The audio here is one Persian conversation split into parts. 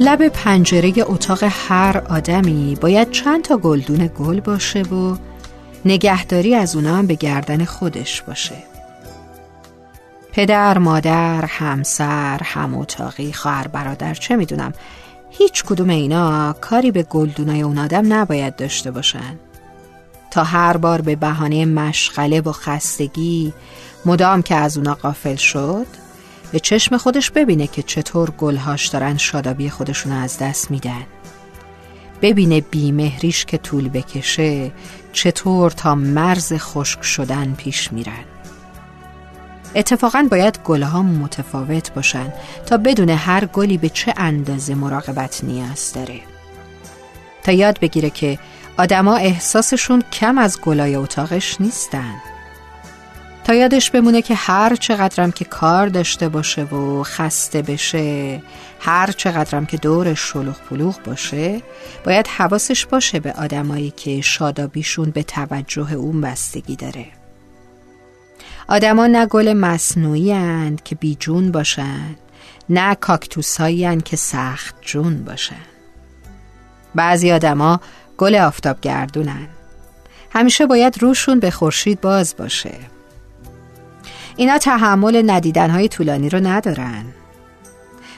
لب پنجره اتاق هر آدمی باید چند تا گلدون گل باشه و نگهداری از اونا هم به گردن خودش باشه. پدر، مادر، همسر، هم اتاقی، خواهر برادر چه می‌دونم. هیچ کدوم اینا کاری به گلدونای اون آدم نباید داشته باشن. تا هر بار به بهانه مشغله و خستگی مدام که از اونا قافل شد به چشم خودش ببینه که چطور گلهاش دارن شادابی خودشون از دست میدن. ببینه بیمهریش که طول بکشه چطور تا مرز خشک شدن پیش میرن. اتفاقا باید گلها متفاوت باشن تا بدون هر گلی به چه اندازه مراقبت نیاز داره. تا یاد بگیره که آدما احساسشون کم از گلای اتاقش نیستن. تا یادش بمونه که هر چقدرم که کار داشته باشه و خسته بشه هر چقدرم که دور شلوغ پلوغ باشه باید حواسش باشه به آدمایی که شادابیشون به توجه اون بستگی داره. آدما نه گل مصنوعی اند که بیجون باشند نه کاکتوس که سخت جون باشن. بعضی آدما گل آفتاب گردونن همیشه باید روشون به خورشید باز باشه. اینا تحمل ندیدنهای طولانی رو ندارن.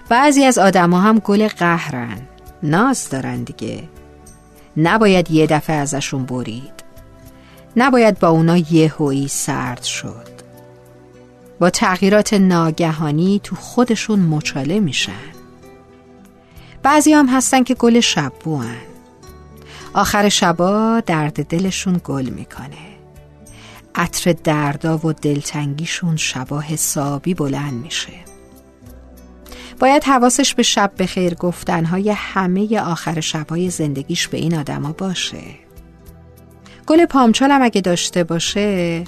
بعضی از آدما هم گل قهرن. ناز دارن دیگه. نباید یه دفعه ازشون برید. نباید با اونا یهویی سرد شد. با تغییرات ناگهانی تو خودشون مچاله میشن. بعضی هم هستن که گل شبوان آخر شبا درد دلشون گل می‌کنه. عطر دردا و دلتنگیشون شبا حسابی بلند میشه. باید حواسش به شب به خیر گفتنهای همه آخر شبهای زندگیش به این آدما باشه. گل پامچالم اگه داشته باشه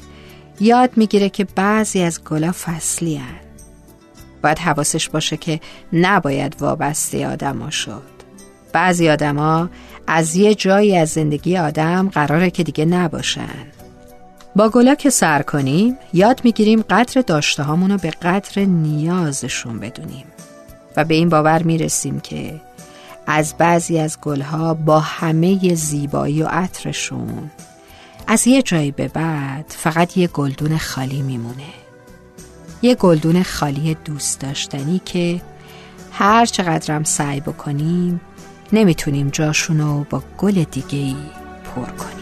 یاد می‌گیره که بعضی از گلا فصلی هن. باید حواسش باشه که نباید وابسته آدما شد. بعضی آدما از یه جایی از زندگی آدم قراره که دیگه نباشن. با گلا که سر کنیم یاد می‌گیریم قدر داشته هامونو به قدر نیازشون بدونیم. و به این باور می‌رسیم که از بعضی از گلها با همه زیبایی و عطرشون از یه جایی به بعد فقط یه گلدون خالی میمونه. یه گلدون خالی دوست داشتنی که هر چقدرم سعی بکنیم نمی‌تونیم جاشونو با گل دیگهی پر کنیم.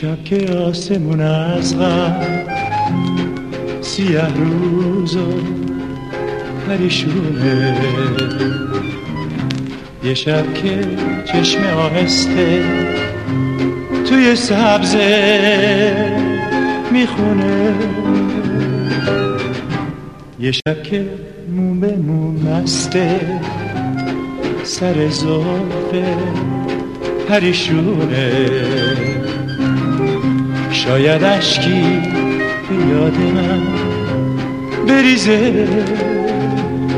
شب که آسمون از غم سیه روز و پریشونه یه شب که چشم آهسته توی سبزه می‌خونه. یه شب که مو به مو مسته سر زلفه پریشونه. شاید اشکی به یاد من بریزه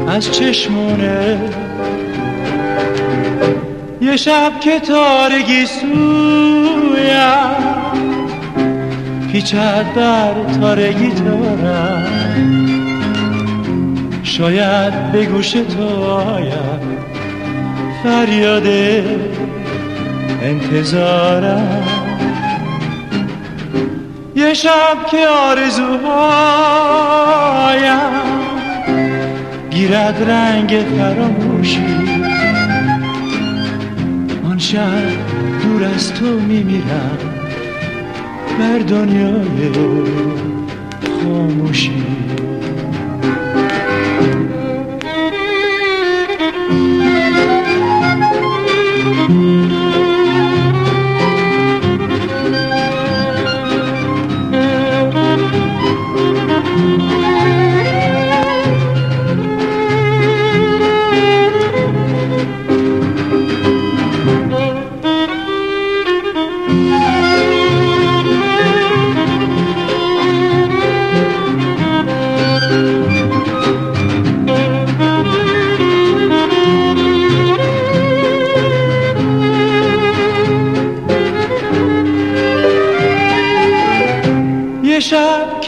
از چشمونه. یه شب که تارگی سویم پیچد بر تارگی تارم. شاید به گوش تو آیم فریاد انتظارم. یه شب که آرزوهایم گیرد رنگ فراموشی. آن شب دور از تو میمیرم بر دنیای خاموشی.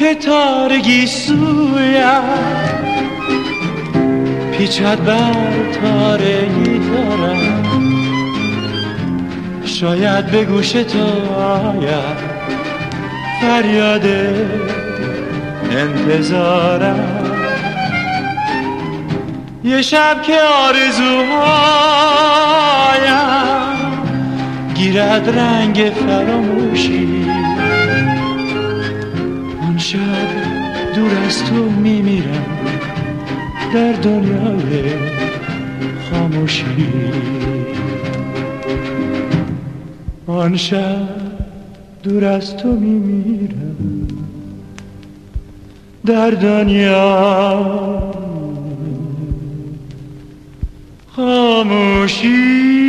که تارگی سویم. پیچد بر تارگی دارم شاید به گوش تو آید فریاد انتظارم. یه شب که آرزوهایم گیرد رنگ فراموشی. شب دور از تو میمیرم. در دنیای خاموشی. آن شب دور از تو میمیرم. در دنیا خاموشی.